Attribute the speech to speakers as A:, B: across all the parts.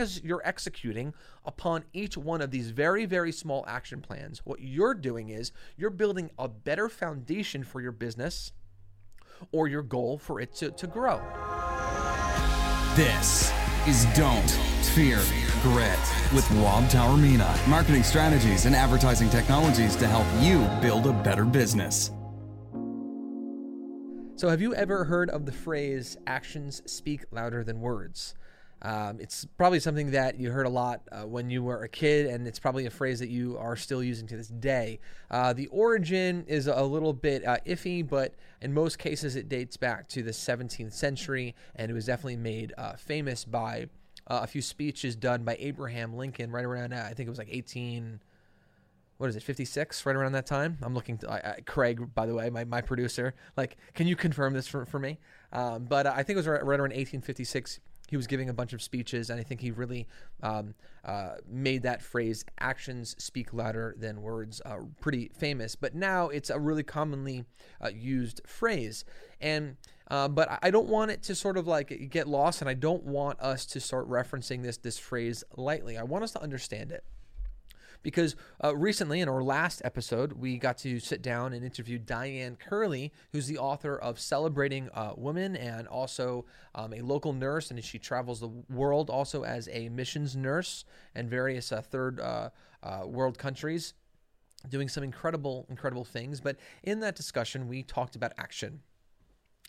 A: as you're executing upon each one of these very, very small action plans, what you're doing is you're building a better foundation for your business or your goal for it to, to grow.
B: This is Don't Fear Grit with Rob Taormina. Marketing strategies and advertising technologies to help you build a better business.
A: So, have you ever heard of the phrase actions speak louder than words? Um, it's probably something that you heard a lot uh, when you were a kid, and it's probably a phrase that you are still using to this day. Uh, the origin is a little bit uh, iffy, but in most cases, it dates back to the 17th century, and it was definitely made uh, famous by uh, a few speeches done by Abraham Lincoln right around, uh, I think it was like 18 what is it 56 right around that time? I'm looking to craig by the way my, my producer. Like can you confirm this for, for me? Um, but i think it was right, right, around 1856 he was giving a bunch of speeches and i think he really um, uh, made that phrase actions speak louder than words uh, pretty famous. But now it's a really commonly uh, used phrase. And uh, but I don't want it to sort of like get lost, and I don't want us to start referencing this this phrase lightly. I want us to understand it because uh, recently in our last episode, we got to sit down and interview Diane Curley, who's the author of Celebrating uh, Women and also um, a local nurse, and she travels the world also as a missions nurse and various uh, third uh, uh, world countries. Doing some incredible, incredible things. But in that discussion, we talked about action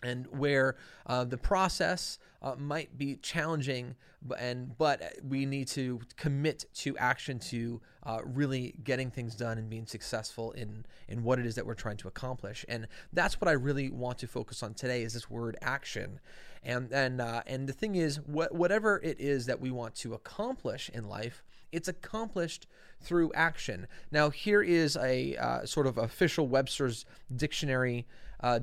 A: and where uh, the process uh, might be challenging, and but we need to commit to action to uh, really getting things done and being successful in in what it is that we're trying to accomplish. And that's what I really want to focus on today is this word action. And and uh, and the thing is, what, whatever it is that we want to accomplish in life, it's accomplished through action. Now, here is a uh, sort of official Webster's dictionary uh,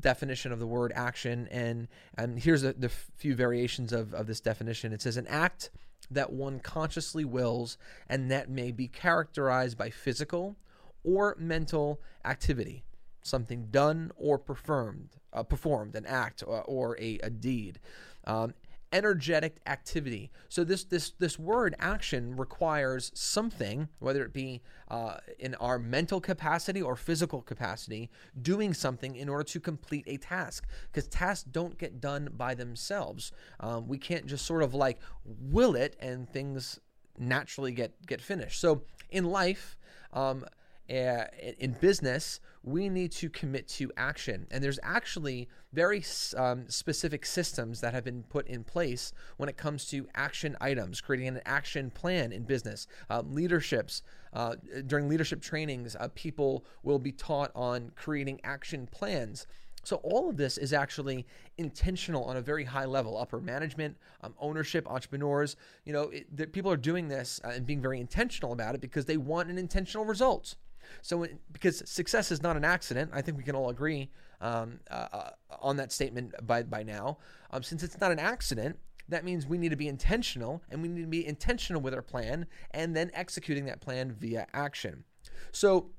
A: definition of the word action, and and here's the, the few variations of, of this definition. It says an act that one consciously wills and that may be characterized by physical or mental activity, something done or performed, uh, performed, an act or, or a, a deed. Um, energetic activity. So this this this word action requires something, whether it be uh, in our mental capacity or physical capacity, doing something in order to complete a task. Because tasks don't get done by themselves. Um, we can't just sort of like will it and things naturally get get finished. So in life. Um, uh, in business, we need to commit to action. And there's actually very um, specific systems that have been put in place when it comes to action items, creating an action plan in business. Uh, leaderships, uh, during leadership trainings, uh, people will be taught on creating action plans. So all of this is actually intentional on a very high level. Upper management, um, ownership, entrepreneurs. You know, it, people are doing this uh, and being very intentional about it because they want an intentional result. So, because success is not an accident, I think we can all agree um, uh, uh, on that statement by by now. Um, since it's not an accident, that means we need to be intentional, and we need to be intentional with our plan, and then executing that plan via action. So,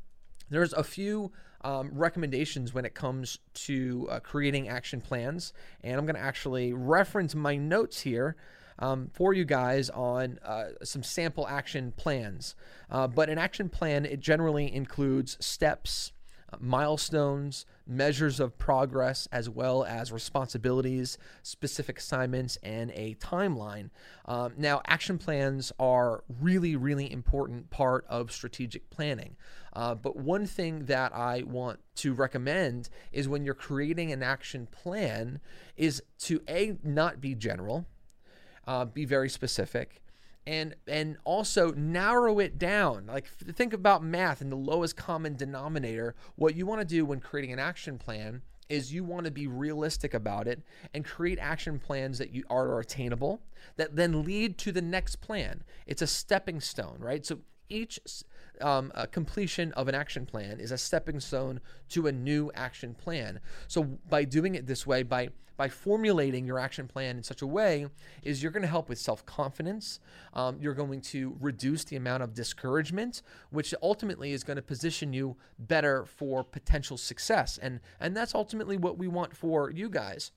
A: there's a few um, recommendations when it comes to uh, creating action plans, and I'm going to actually reference my notes here um, for you guys on uh, some sample action plans. Uh, but an action plan, it generally includes steps, milestones, measures of progress, as well as responsibilities, specific assignments, and a timeline. Um, now, action plans are really, really important part of strategic planning. Uh, but one thing that I want to recommend is when you're creating an action plan, is to a not be general uh, be very specific and and also narrow it down. Like think about math and the lowest common denominator. What you want to do when creating an action plan is you want to be realistic about it and create action plans that you are attainable that then lead to the next plan. It's a stepping stone right? So each um, completion of an action plan is a stepping stone to a new action plan. So by doing it this way, by by formulating your action plan in such a way, is you're going to help with self confidence. Um, you're going to reduce the amount of discouragement, which ultimately is going to position you better for potential success. And and that's ultimately what we want for you guys.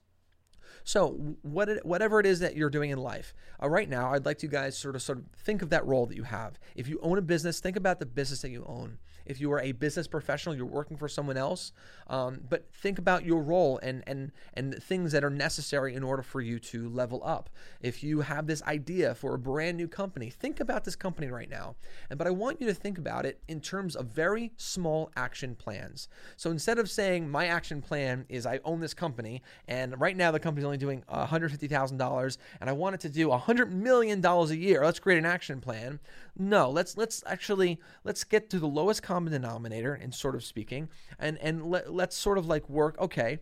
A: So, what it, whatever it is that you're doing in life, uh, right now, I'd like you guys sort of sort of think of that role that you have. If you own a business, think about the business that you own. If you are a business professional, you're working for someone else, um, but think about your role and and and things that are necessary in order for you to level up. If you have this idea for a brand new company, think about this company right now. And but I want you to think about it in terms of very small action plans. So instead of saying my action plan is I own this company and right now the company's only doing $150,000 and I want it to do $100 million a year, let's create an action plan. No, let's let's actually let's get to the lowest common denominator and sort of speaking and and let, let's sort of like work okay.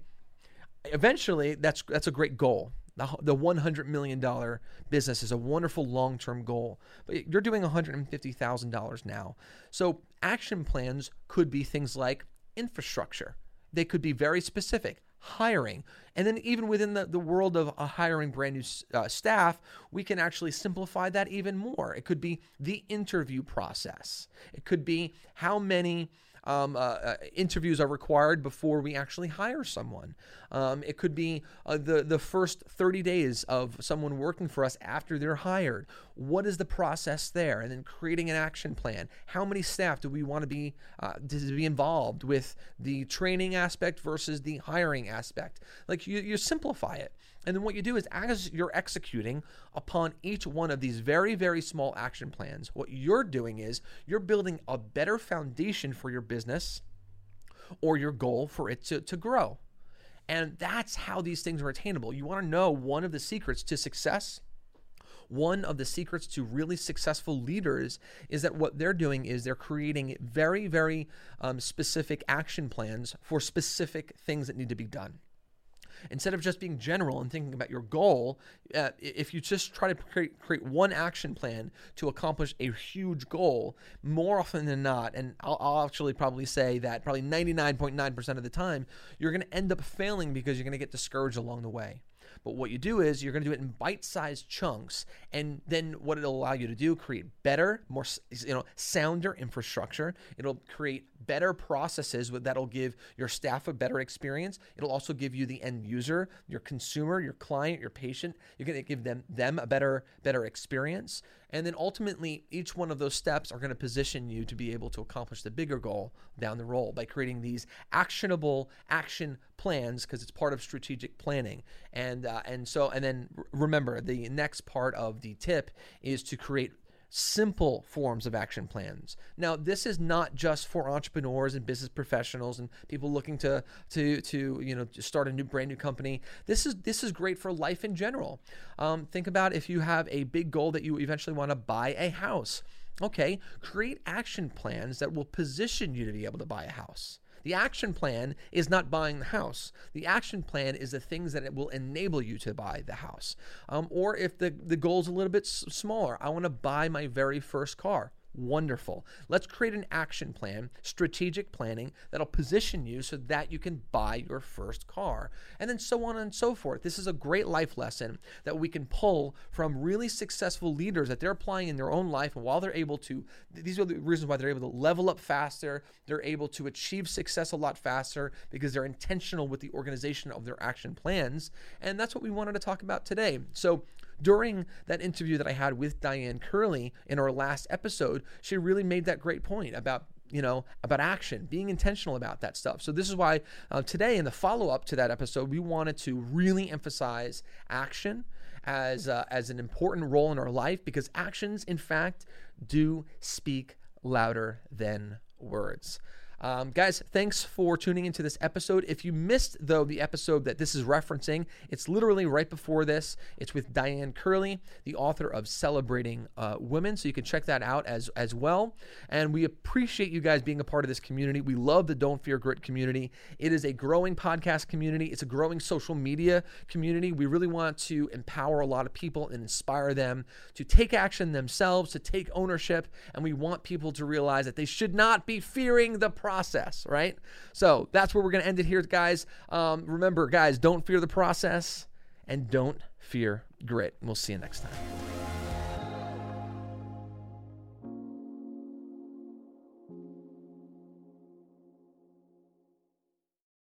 A: Eventually that's that's a great goal. The, the $100 million business is a wonderful long term goal, but you're doing $150,000 now. So, action plans could be things like infrastructure, they could be very specific hiring. And then, even within the, the world of uh, hiring brand new uh, staff, we can actually simplify that even more. It could be the interview process, it could be how many um, uh, uh, interviews are required before we actually hire someone. Um, it could be uh, the the first 30 days of someone working for us after they're hired. What is the process there? And then creating an action plan. How many staff do we want to be uh, to be involved with the training aspect versus the hiring aspect? Like you, you simplify it. And then what you do is, as you're executing upon each one of these very, very small action plans, what you're doing is you're building a better foundation for your business or your goal for it to, to grow. And that's how these things are attainable. You want to know one of the secrets to success. One of the secrets to really successful leaders is that what they're doing is they're creating very, very um, specific action plans for specific things that need to be done instead of just being general and thinking about your goal, uh, if you just try to create, create one action plan to accomplish a huge goal, more often than not, and I'll, I'll actually probably say that probably 99.9% of the time, you're going to end up failing because you're going to get discouraged along the way. But what you do is you're going to do it in bite-sized chunks, and then what it'll allow you to do create better, more you know, sounder infrastructure. It'll create better processes that'll give your staff a better experience. It'll also give you the end user, your consumer, your client, your patient. You're going to give them them a better better experience. And then ultimately, each one of those steps are going to position you to be able to accomplish the bigger goal down the road by creating these actionable action plans because it's part of strategic planning. And uh, and so and then remember the next part of the tip is to create simple forms of action plans. Now, this is not just for entrepreneurs and business professionals and people looking to to to you know start a new brand new company. This is this is great for life in general. Um, think about if you have a big goal that you eventually want to buy a house. Okay, create action plans that will position you to be able to buy a house. The action plan is not buying the house. The action plan is the things that it will enable you to buy the house. Um, or if the, the goal is a little bit s- smaller, I want to buy my very first car. Wonderful. Let's create an action plan, strategic planning that'll position you so that you can buy your first car. And then so on and so forth. This is a great life lesson that we can pull from really successful leaders that they're applying in their own life. And while they're able to, these are the reasons why they're able to level up faster, they're able to achieve success a lot faster because they're intentional with the organization of their action plans. And that's what we wanted to talk about today. So, during that interview that I had with Diane Curley in our last episode, she really made that great point about you know about action being intentional about that stuff. So this is why uh, today in the follow-up to that episode we wanted to really emphasize action as uh, as an important role in our life because actions in fact do speak louder than words um, guys, thanks for tuning into this episode. If you missed, though, the episode that this is referencing, it's literally right before this. It's with Diane Curley, the author of Celebrating uh, Women. So you can check that out as, as well. And we appreciate you guys being a part of this community. We love the Don't Fear Grit community. It is a growing podcast community, it's a growing social media community. We really want to empower a lot of people and inspire them to take action themselves, to take ownership. And we want people to realize that they should not be fearing the process, right? So that's where we're going to end it here, guys. Um, remember, guys, don't fear the process and don't fear grit. We'll see you next time.